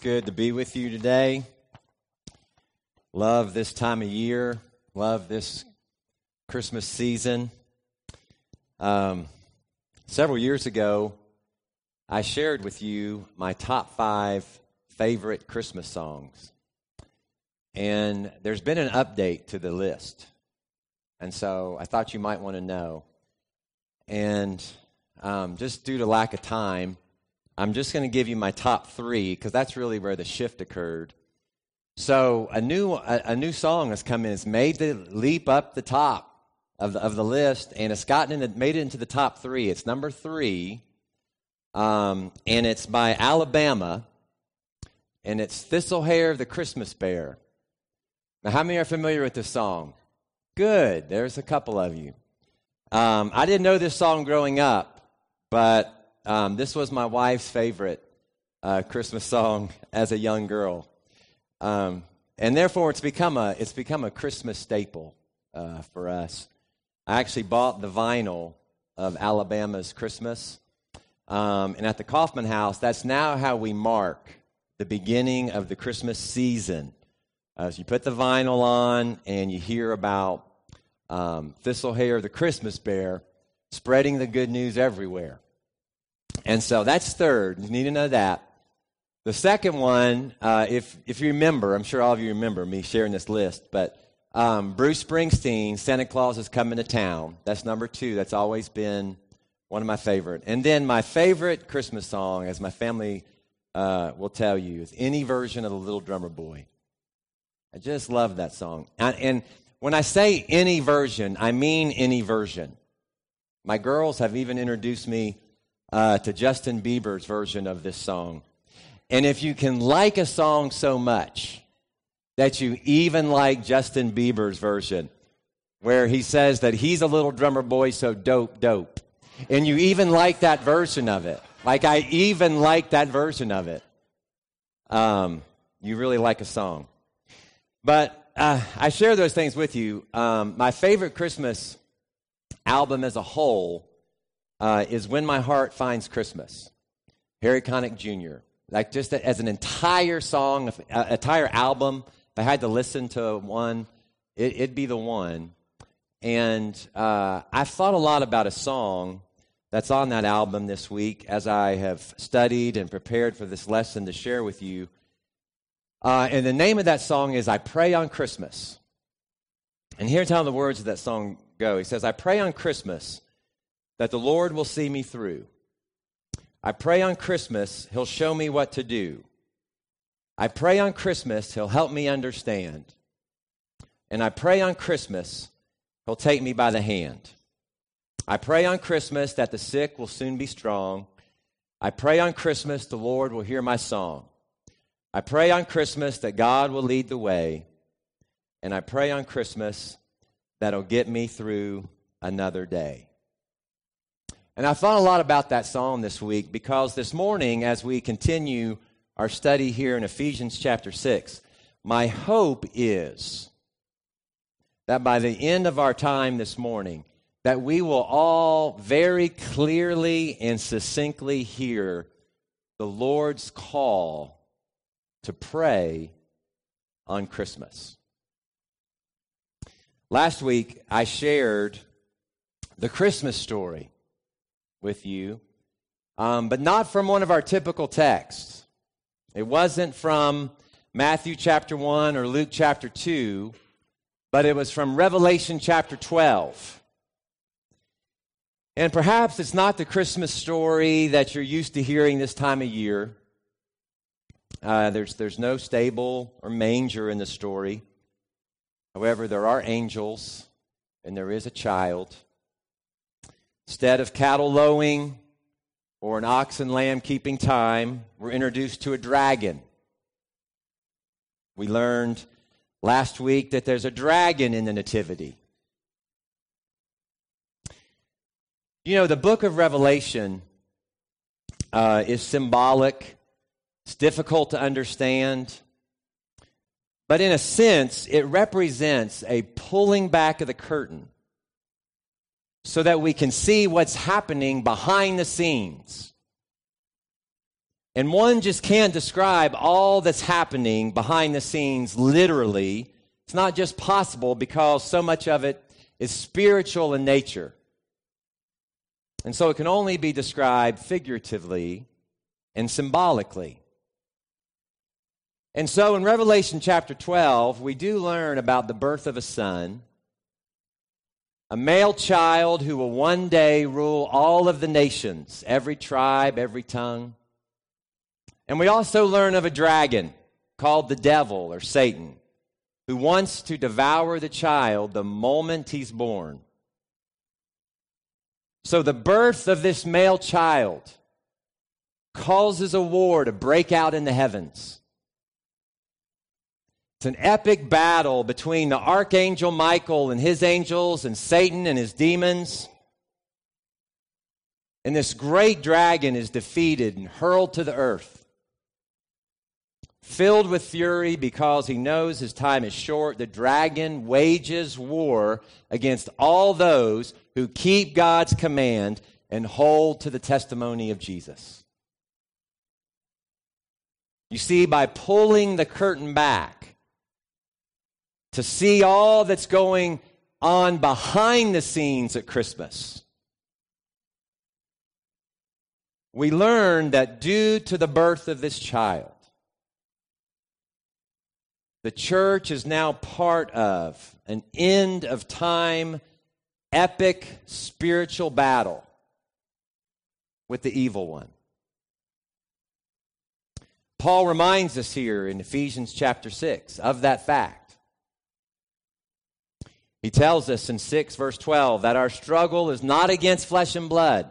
good to be with you today. Love this time of year. Love this Christmas season. Um, several years ago, I shared with you my top five favorite Christmas songs. And there's been an update to the list. And so I thought you might want to know. And um, just due to lack of time, I'm just going to give you my top three because that's really where the shift occurred. So a new a, a, new song has come in. It's made the leap up the top of the, of the list, and it's gotten in, made it into the top three. It's number three, um, and it's by Alabama, and it's "Thistlehair of the Christmas Bear." Now, how many are familiar with this song? Good. There's a couple of you. Um, I didn't know this song growing up, but um, this was my wife's favorite uh, Christmas song as a young girl, um, and therefore it's become a it's become a Christmas staple uh, for us. I actually bought the vinyl of Alabama's Christmas, um, and at the Kaufman House, that's now how we mark the beginning of the Christmas season. As you put the vinyl on and you hear about um, Thistlehair, the Christmas bear, spreading the good news everywhere. And so that's third. You need to know that. The second one, uh, if, if you remember, I'm sure all of you remember me sharing this list, but um, Bruce Springsteen, Santa Claus is coming to town. That's number two. That's always been one of my favorite. And then my favorite Christmas song, as my family uh, will tell you, is any version of the Little Drummer Boy. I just love that song. And, and when I say any version, I mean any version. My girls have even introduced me uh, to Justin Bieber's version of this song. And if you can like a song so much that you even like Justin Bieber's version, where he says that he's a little drummer boy, so dope, dope. And you even like that version of it. Like I even like that version of it. Um, you really like a song. But uh, I share those things with you. Um, my favorite Christmas album as a whole uh, is When My Heart Finds Christmas, Harry Connick Jr. Like just as an entire song, an entire album, if I had to listen to one, it, would be the one. And uh, I've thought a lot about a song that's on that album this week as I have studied and prepared for this lesson to share with you. Uh, and the name of that song is I Pray on Christmas. And here's how the words of that song go He says, I pray on Christmas that the Lord will see me through. I pray on Christmas, He'll show me what to do. I pray on Christmas, He'll help me understand. And I pray on Christmas, He'll take me by the hand. I pray on Christmas that the sick will soon be strong. I pray on Christmas the Lord will hear my song. I pray on Christmas that God will lead the way. And I pray on Christmas that'll get me through another day. And I thought a lot about that song this week because this morning, as we continue our study here in Ephesians chapter 6, my hope is that by the end of our time this morning, that we will all very clearly and succinctly hear the Lord's call to pray on Christmas. Last week, I shared the Christmas story with you, um, but not from one of our typical texts. It wasn't from Matthew chapter 1 or Luke chapter 2, but it was from Revelation chapter 12. And perhaps it's not the Christmas story that you're used to hearing this time of year. Uh, there's, there's no stable or manger in the story. However, there are angels and there is a child. Instead of cattle lowing or an ox and lamb keeping time, we're introduced to a dragon. We learned last week that there's a dragon in the Nativity. You know, the book of Revelation uh, is symbolic, it's difficult to understand. But in a sense, it represents a pulling back of the curtain so that we can see what's happening behind the scenes. And one just can't describe all that's happening behind the scenes literally. It's not just possible because so much of it is spiritual in nature. And so it can only be described figuratively and symbolically. And so in Revelation chapter 12, we do learn about the birth of a son, a male child who will one day rule all of the nations, every tribe, every tongue. And we also learn of a dragon called the devil or Satan who wants to devour the child the moment he's born. So the birth of this male child causes a war to break out in the heavens. It's an epic battle between the archangel Michael and his angels and Satan and his demons. And this great dragon is defeated and hurled to the earth filled with fury because he knows his time is short, the dragon wages war against all those who keep God's command and hold to the testimony of Jesus. You see, by pulling the curtain back to see all that's going on behind the scenes at Christmas, we learn that due to the birth of this child, the church is now part of an end of time, epic spiritual battle with the evil one. Paul reminds us here in Ephesians chapter 6 of that fact. He tells us in 6 verse 12 that our struggle is not against flesh and blood,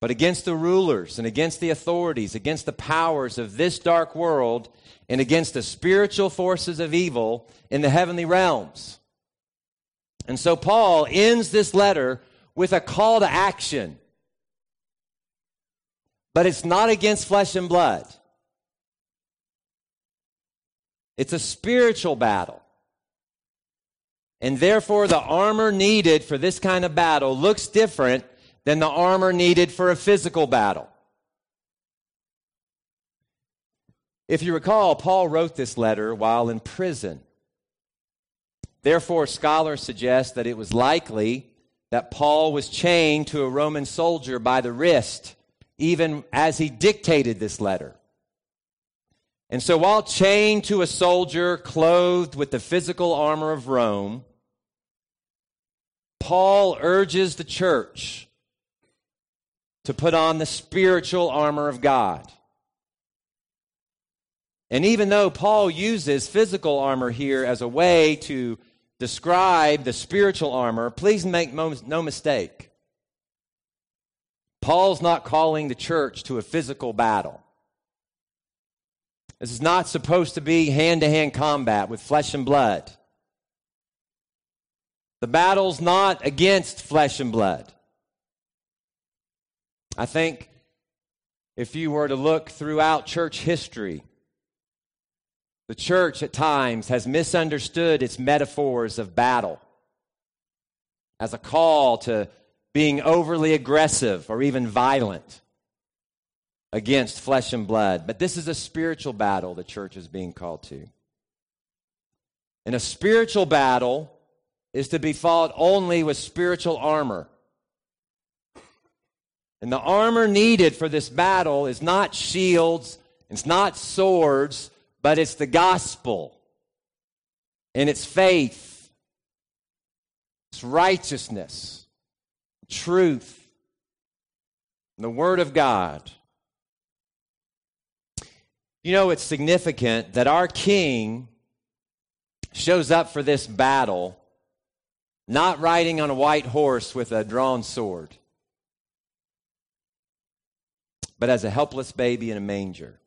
but against the rulers and against the authorities, against the powers of this dark world and against the spiritual forces of evil in the heavenly realms. And so Paul ends this letter with a call to action. But it's not against flesh and blood. It's a spiritual battle. And therefore, the armor needed for this kind of battle looks different than the armor needed for a physical battle. If you recall, Paul wrote this letter while in prison. Therefore, scholars suggest that it was likely that Paul was chained to a Roman soldier by the wrist, even as he dictated this letter. And so, while chained to a soldier clothed with the physical armor of Rome, Paul urges the church to put on the spiritual armor of God. And even though Paul uses physical armor here as a way to describe the spiritual armor, please make no mistake. Paul's not calling the church to a physical battle. This is not supposed to be hand to hand combat with flesh and blood. The battle's not against flesh and blood. I think if you were to look throughout church history, the church at times has misunderstood its metaphors of battle as a call to being overly aggressive or even violent against flesh and blood. But this is a spiritual battle the church is being called to. In a spiritual battle is to be fought only with spiritual armor. And the armor needed for this battle is not shields, it's not swords, but it's the gospel and it's faith, it's righteousness, truth, the Word of God. You know, it's significant that our King shows up for this battle not riding on a white horse with a drawn sword, but as a helpless baby in a manger.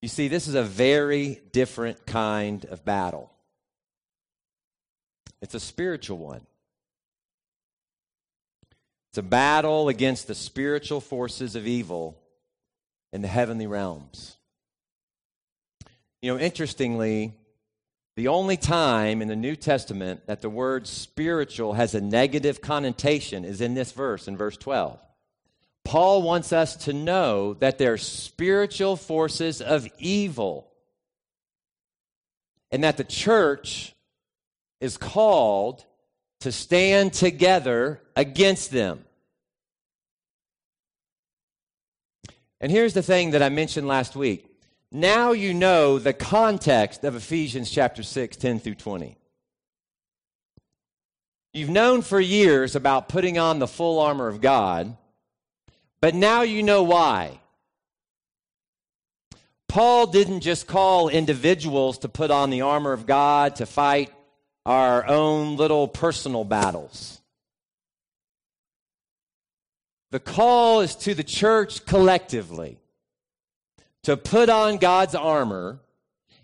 You see, this is a very different kind of battle. It's a spiritual one. It's a battle against the spiritual forces of evil in the heavenly realms. You know, interestingly, The only time in the New Testament that the word spiritual has a negative connotation is in this verse, in verse 12. Paul wants us to know that there are spiritual forces of evil and that the church is called to stand together against them. And here's the thing that I mentioned last week now you know the context of Ephesians chapter 6, 10 through 20. You've known for years about putting on the full armor of God, but now you know why. Paul didn't just call individuals to put on the armor of God to fight our own little personal battles. The call is to the church collectively to put on God's armor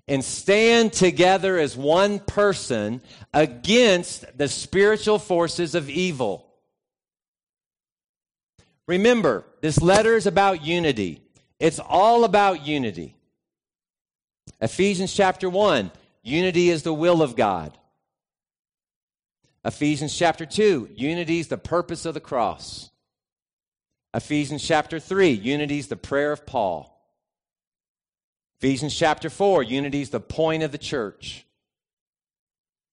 and stand together as one person against the spiritual forces of evil. Remember, this letter is about unity. It's all about unity. Ephesians chapter 1, unity is the will of God. Ephesians chapter 2, unity is the purpose of the cross. Ephesians chapter 3, unity is the prayer of Paul. Ephesians chapter 4, unity is the point of the church.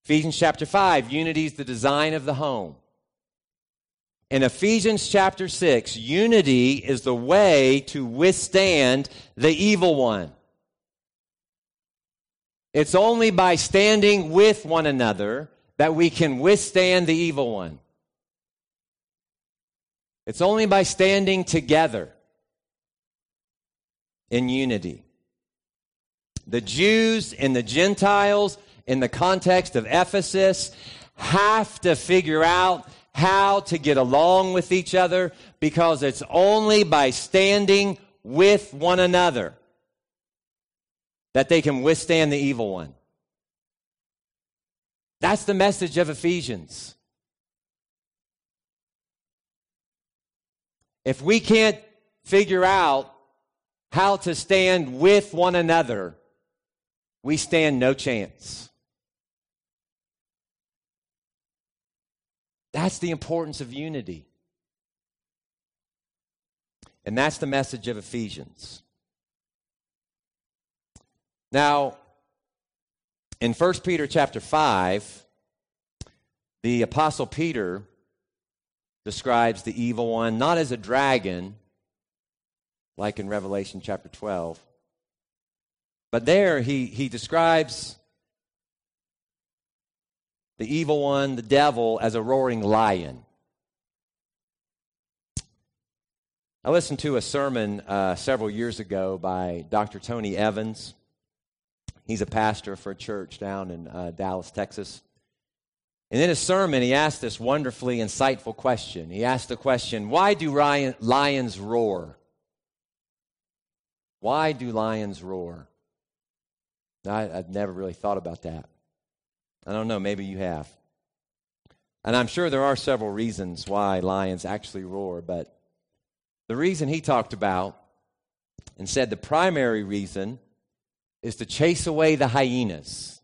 Ephesians chapter 5, unity is the design of the home. In Ephesians chapter 6, unity is the way to withstand the evil one. It's only by standing with one another that we can withstand the evil one. It's only by standing together in unity the Jews and the Gentiles in the context of Ephesus have to figure out how to get along with each other because it's only by standing with one another that they can withstand the evil one. That's the message of Ephesians. If we can't figure out how to stand with one another, we stand no chance. That's the importance of unity. And that's the message of Ephesians. Now, in 1 Peter chapter 5, the apostle Peter describes the evil one not as a dragon like in Revelation chapter 12, but there he, he describes the evil one, the devil, as a roaring lion. I listened to a sermon uh, several years ago by Dr. Tony Evans. He's a pastor for a church down in uh, Dallas, Texas. And in his sermon, he asked this wonderfully insightful question. He asked the question, Why do lions roar? Why do lions roar? I, I've never really thought about that. I don't know, maybe you have. And I'm sure there are several reasons why lions actually roar, but the reason he talked about and said the primary reason is to chase away the hyenas.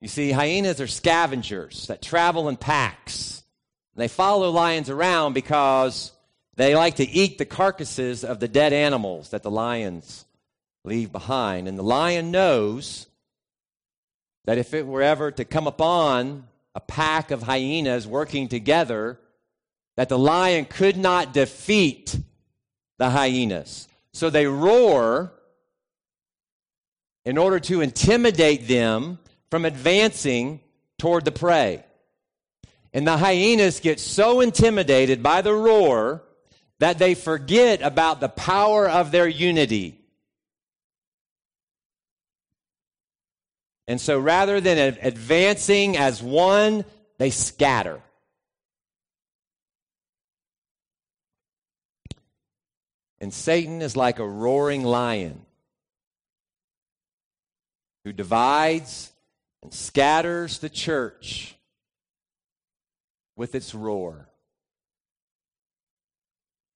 You see, hyenas are scavengers that travel in packs. They follow lions around because they like to eat the carcasses of the dead animals that the lions leave behind. And the lion knows that if it were ever to come upon a pack of hyenas working together, that the lion could not defeat the hyenas. So they roar in order to intimidate them from advancing toward the prey. And the hyenas get so intimidated by the roar that they forget about the power of their unity. And so rather than advancing as one, they scatter. And Satan is like a roaring lion who divides and scatters the church with its roar,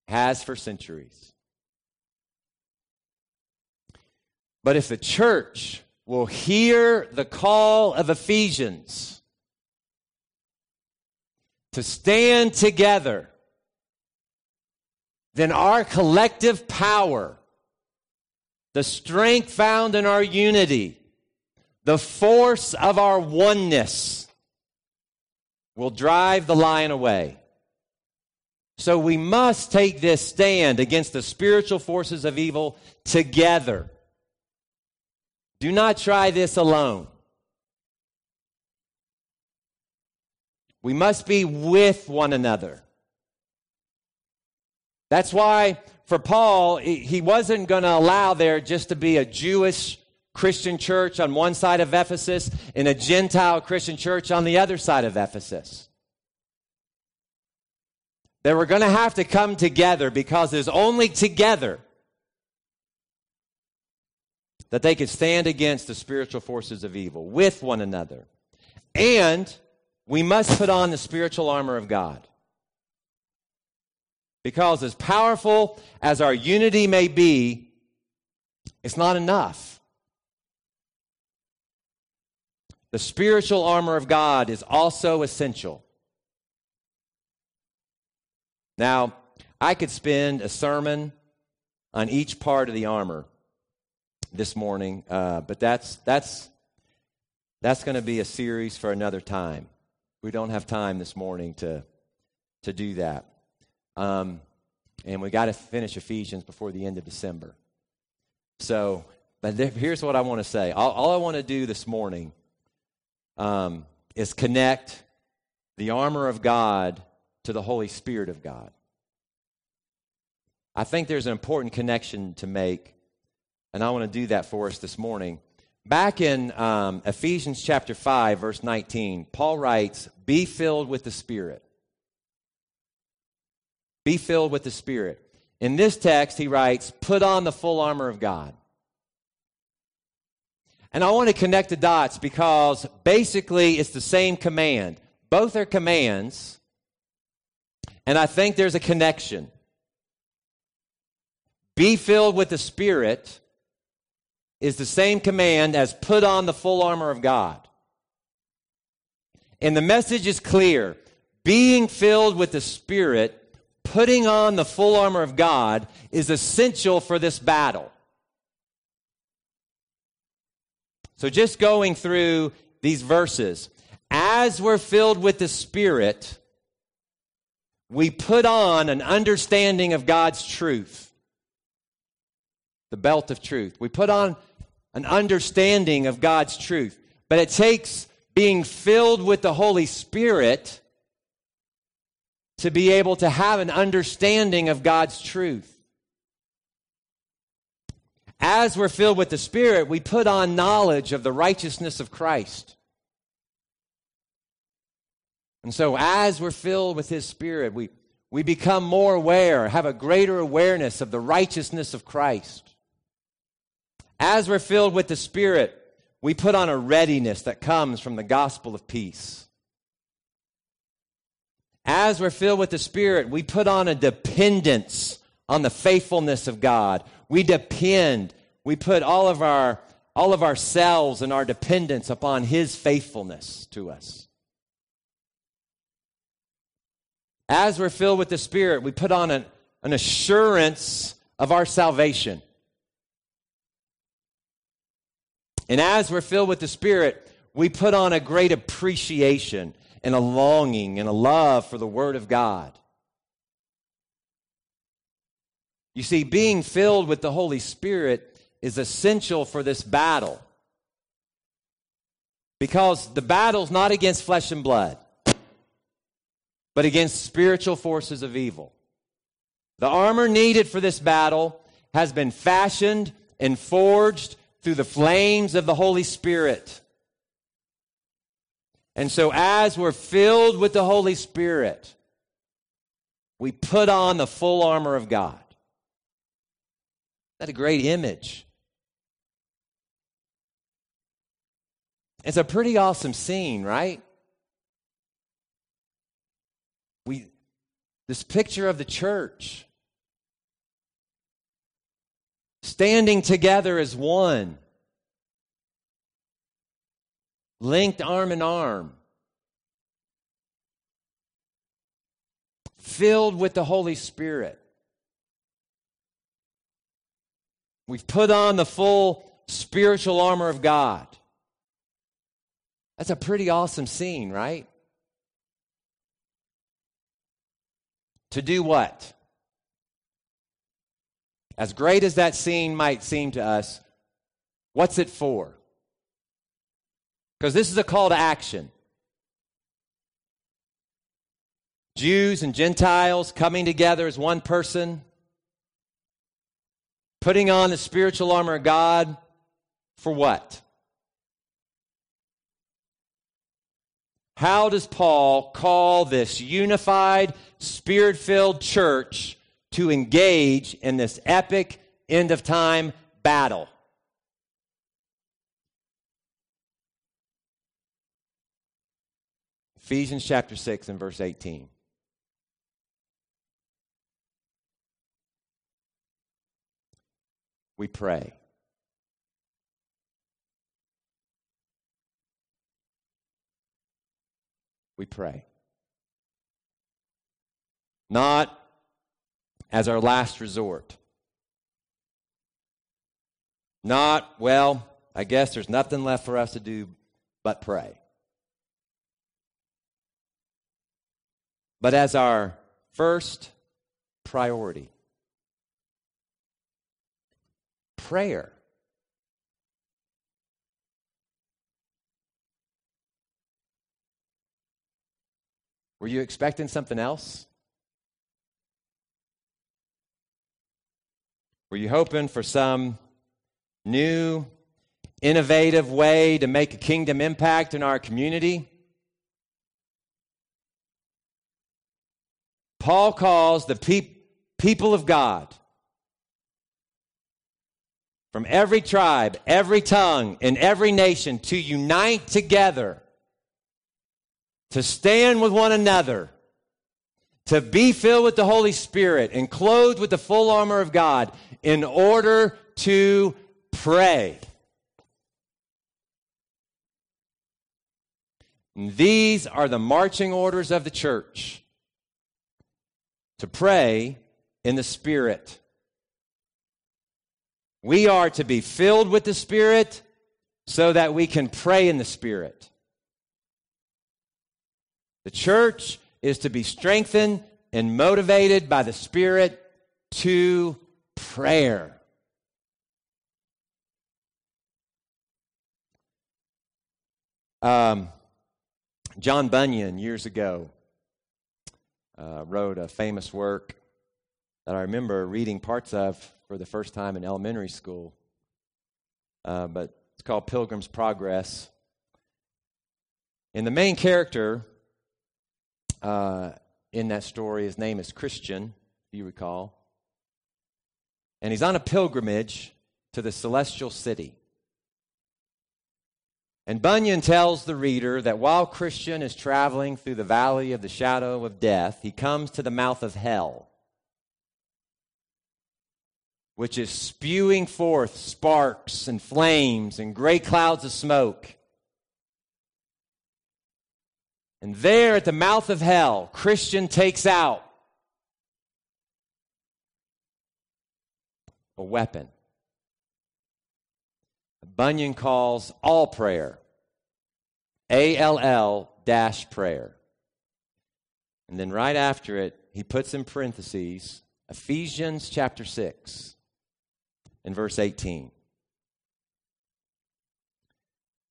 has for centuries. But if the church will hear the call of Ephesians to stand together, then our collective power, the strength found in our unity, the force of our oneness will drive the lion away. So we must take this stand against the spiritual forces of evil together. Do not try this alone. We must be with one another. That's why for Paul, he wasn't going to allow there just to be a Jewish Christian church on one side of Ephesus and a Gentile Christian church on the other side of Ephesus. They were going to have to come together because it's only together that they could stand against the spiritual forces of evil with one another. And we must put on the spiritual armor of God. Because as powerful as our unity may be, it's not enough. The spiritual armor of God is also essential. Now, I could spend a sermon on each part of the armor this morning, uh, but that's that's that's going to be a series for another time. We don't have time this morning to to do that, um, and we got to finish Ephesians before the end of December. So, but here's what I want to say. All, all I want to do this morning um, is connect the armor of God to the Holy Spirit of God. I think there's an important connection to make, and I want to do that for us this morning. Back in um, Ephesians chapter 5, verse 19, Paul writes, Be filled with the Spirit. Be filled with the Spirit. In this text, he writes, Put on the full armor of God. And I want to connect the dots because basically it's the same command. Both are commands, and I think there's a connection. Be filled with the Spirit is the same command as put on the full armor of God. And the message is clear. Being filled with the Spirit, putting on the full armor of God, is essential for this battle. So, just going through these verses, as we're filled with the Spirit, we put on an understanding of God's truth, the belt of truth. We put on an understanding of God's truth. But it takes being filled with the Holy Spirit to be able to have an understanding of God's truth. As we're filled with the Spirit, we put on knowledge of the righteousness of Christ. And so, as we're filled with His Spirit, we, we become more aware, have a greater awareness of the righteousness of Christ. As we're filled with the Spirit, we put on a readiness that comes from the gospel of peace. As we're filled with the Spirit, we put on a dependence on the faithfulness of God. We depend, we put all of our all of ourselves and our dependence upon his faithfulness to us. As we're filled with the Spirit, we put on an, an assurance of our salvation. And as we're filled with the Spirit, we put on a great appreciation and a longing and a love for the Word of God. You see, being filled with the Holy Spirit is essential for this battle. Because the battle's not against flesh and blood, but against spiritual forces of evil. The armor needed for this battle has been fashioned and forged through the flames of the Holy Spirit. And so, as we're filled with the Holy Spirit, we put on the full armor of God. That a great image. It's a pretty awesome scene, right? We this picture of the church. Standing together as one, linked arm in arm, filled with the Holy Spirit. We've put on the full spiritual armor of God. That's a pretty awesome scene, right? To do what? As great as that scene might seem to us, what's it for? Because this is a call to action. Jews and Gentiles coming together as one person, putting on the spiritual armor of God for what? How does Paul call this unified, spirit filled church to engage in this epic end of time battle? Ephesians chapter 6 and verse 18. We pray. We pray. Not as our last resort. Not, well, I guess there's nothing left for us to do but pray. but as our first priority. Prayer. Were you expecting something else? Were you hoping for some new, innovative way to make a kingdom impact in our community? Paul calls the pe- people of God from every tribe, every tongue, and every nation to unite together, to stand with one another, to be filled with the Holy Spirit and clothed with the full armor of God in order to pray. These are the marching orders of the church to pray in the Spirit. We are to be filled with the Spirit so that we can pray in the Spirit. The church is to be strengthened and motivated by the Spirit to prayer. Um, John Bunyan, years ago, uh, wrote a famous work that I remember reading parts of for the first time in elementary school. Uh, but it's called Pilgrim's Progress. And the main character uh, in that story, his name is Christian, if you recall. And he's on a pilgrimage to the celestial city. And Bunyan tells the reader that while Christian is traveling through the valley of the shadow of death, he comes to the mouth of hell, which is spewing forth sparks and flames and great clouds of smoke. And there at the mouth of hell, Christian takes out a weapon Bunyan calls all prayer A L L dash prayer. And then right after it, he puts in parentheses Ephesians chapter 6 and verse 18.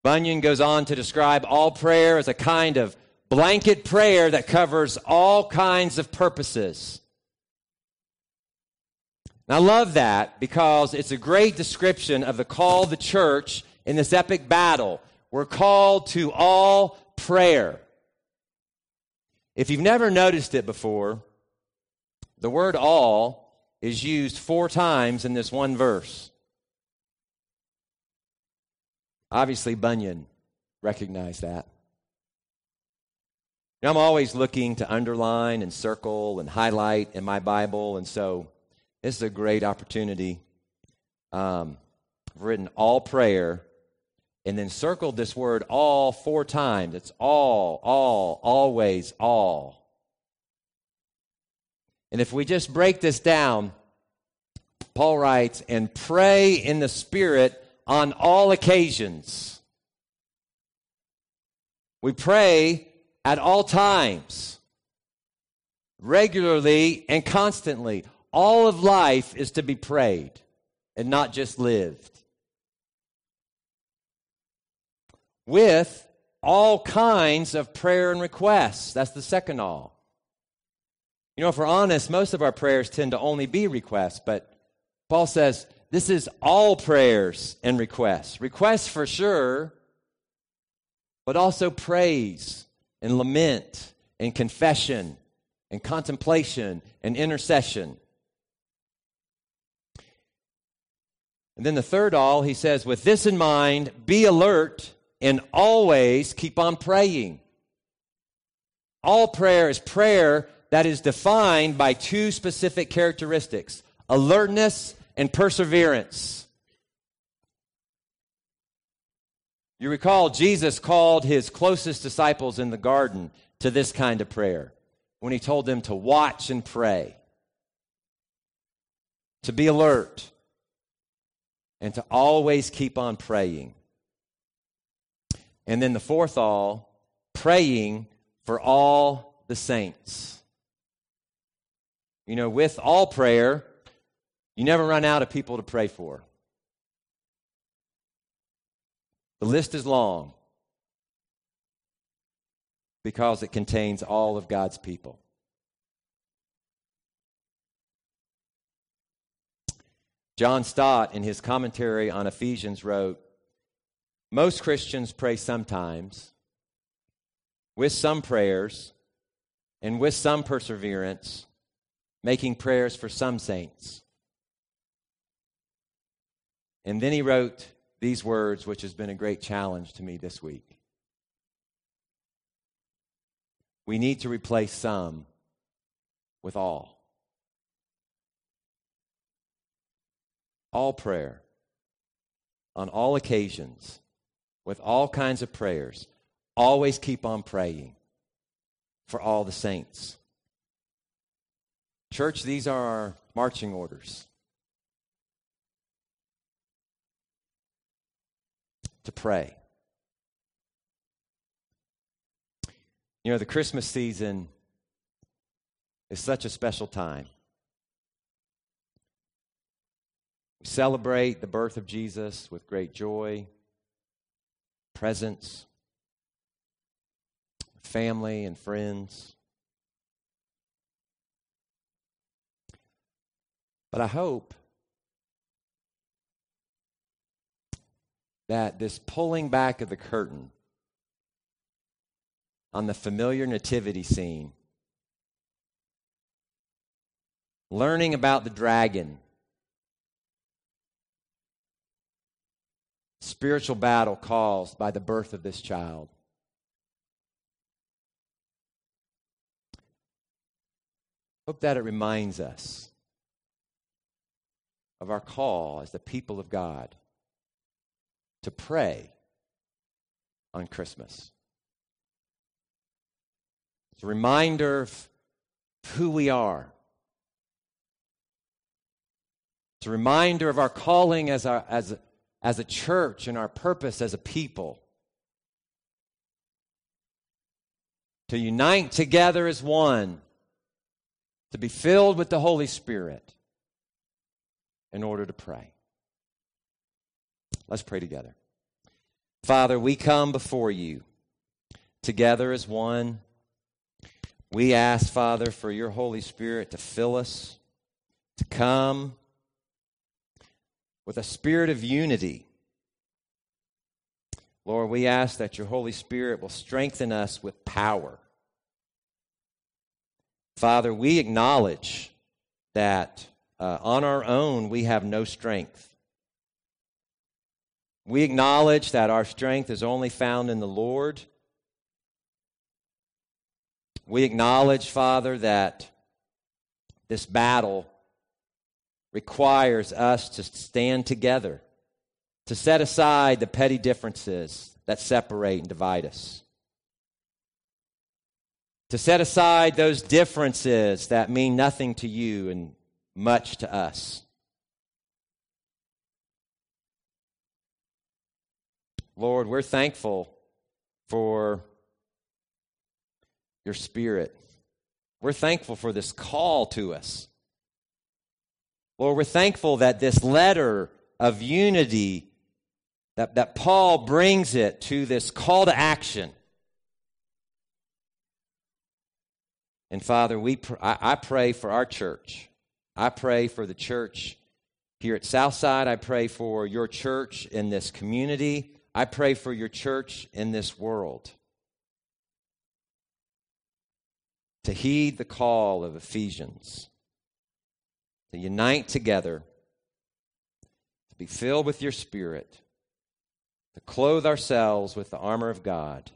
Bunyan goes on to describe all prayer as a kind of blanket prayer that covers all kinds of purposes. And I love that because it's a great description of the call of the church in this epic battle. We're called to all prayer. If you've never noticed it before, the word all is used four times in this one verse. Obviously, Bunyan recognized that. I'm always looking to underline and circle and highlight in my Bible, and so this is a great opportunity um, I've written all prayer and then circled this word all four times. It's all, all, always, all. And if we just break this down, Paul writes, and pray in the Spirit on all occasions. We pray at all times, regularly and constantly. All of life is to be prayed and not just lived. With all kinds of prayer and requests. That's the second all. You know, if we're honest, most of our prayers tend to only be requests, but Paul says this is all prayers and requests. Requests for sure, but also praise and lament and confession and contemplation and intercession. And then the third all, he says, with this in mind, be alert and always keep on praying. All prayer is prayer that is defined by two specific characteristics alertness and perseverance. You recall, Jesus called his closest disciples in the garden to this kind of prayer when he told them to watch and pray, to be alert, and to always keep on praying. And then the fourth all, praying for all the saints. You know, with all prayer, you never run out of people to pray for. The list is long because it contains all of God's people. John Stott, in his commentary on Ephesians, wrote Most Christians pray sometimes, with some prayers, and with some perseverance, making prayers for some saints. And then he wrote these words, which has been a great challenge to me this week. We need to replace some with all. All prayer, on all occasions, with all kinds of prayers. Always keep on praying for all the saints. Church, these are our marching orders. To pray. You know, the Christmas season is such a special time. We celebrate the birth of Jesus with great joy, presence, family, and friends. But I hope that this pulling back of the curtain on the familiar nativity scene, learning about the dragon, spiritual battle caused by the birth of this child. Hope that it reminds us of our call as the people of God to pray on Christmas. It's a reminder of who we are. It's a reminder of our calling as, our, as, as a church and our purpose as a people. To unite together as one, to be filled with the Holy Spirit in order to pray. Let's pray together. Father, we come before you together as one we ask, Father, for your Holy Spirit to fill us, to come with a spirit of unity. Lord, we ask that your Holy Spirit will strengthen us with power. Father, we acknowledge that uh, on our own we have no strength. We acknowledge that our strength is only found in the Lord we acknowledge, Father, that this battle requires us to stand together, to set aside the petty differences that separate and divide us, to set aside those differences that mean nothing to you and much to us. Lord, we're thankful for your spirit. We're thankful for this call to us. Lord, we're thankful that this letter of unity, that, that Paul brings it to this call to action. And Father, we pr- I, I pray for our church. I pray for the church here at Southside. I pray for your church in this community. I pray for your church in this world. to heed the call of Ephesians, to unite together, to be filled with your Spirit, to clothe ourselves with the armor of God,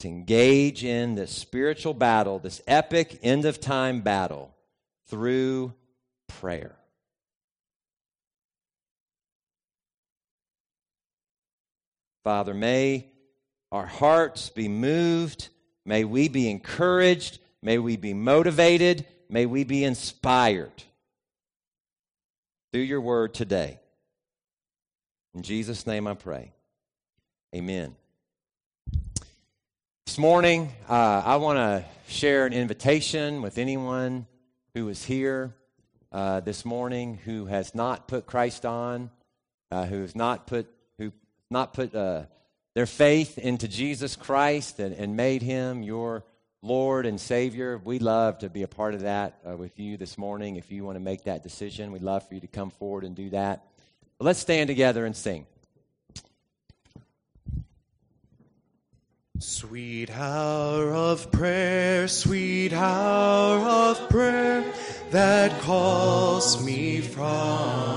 to engage in this spiritual battle, this epic end of time battle through prayer. Father, may our hearts be moved May we be encouraged. May we be motivated. May we be inspired through your word today. In Jesus' name I pray. Amen. This morning, uh, I want to share an invitation with anyone who is here uh, this morning who has not put Christ on, uh, who has not put who not put uh, their faith into Jesus Christ and, and made him your Lord and Savior. We'd love to be a part of that uh, with you this morning. If you want to make that decision, we'd love for you to come forward and do that. But let's stand together and sing. Sweet hour of prayer, sweet hour of prayer that calls me from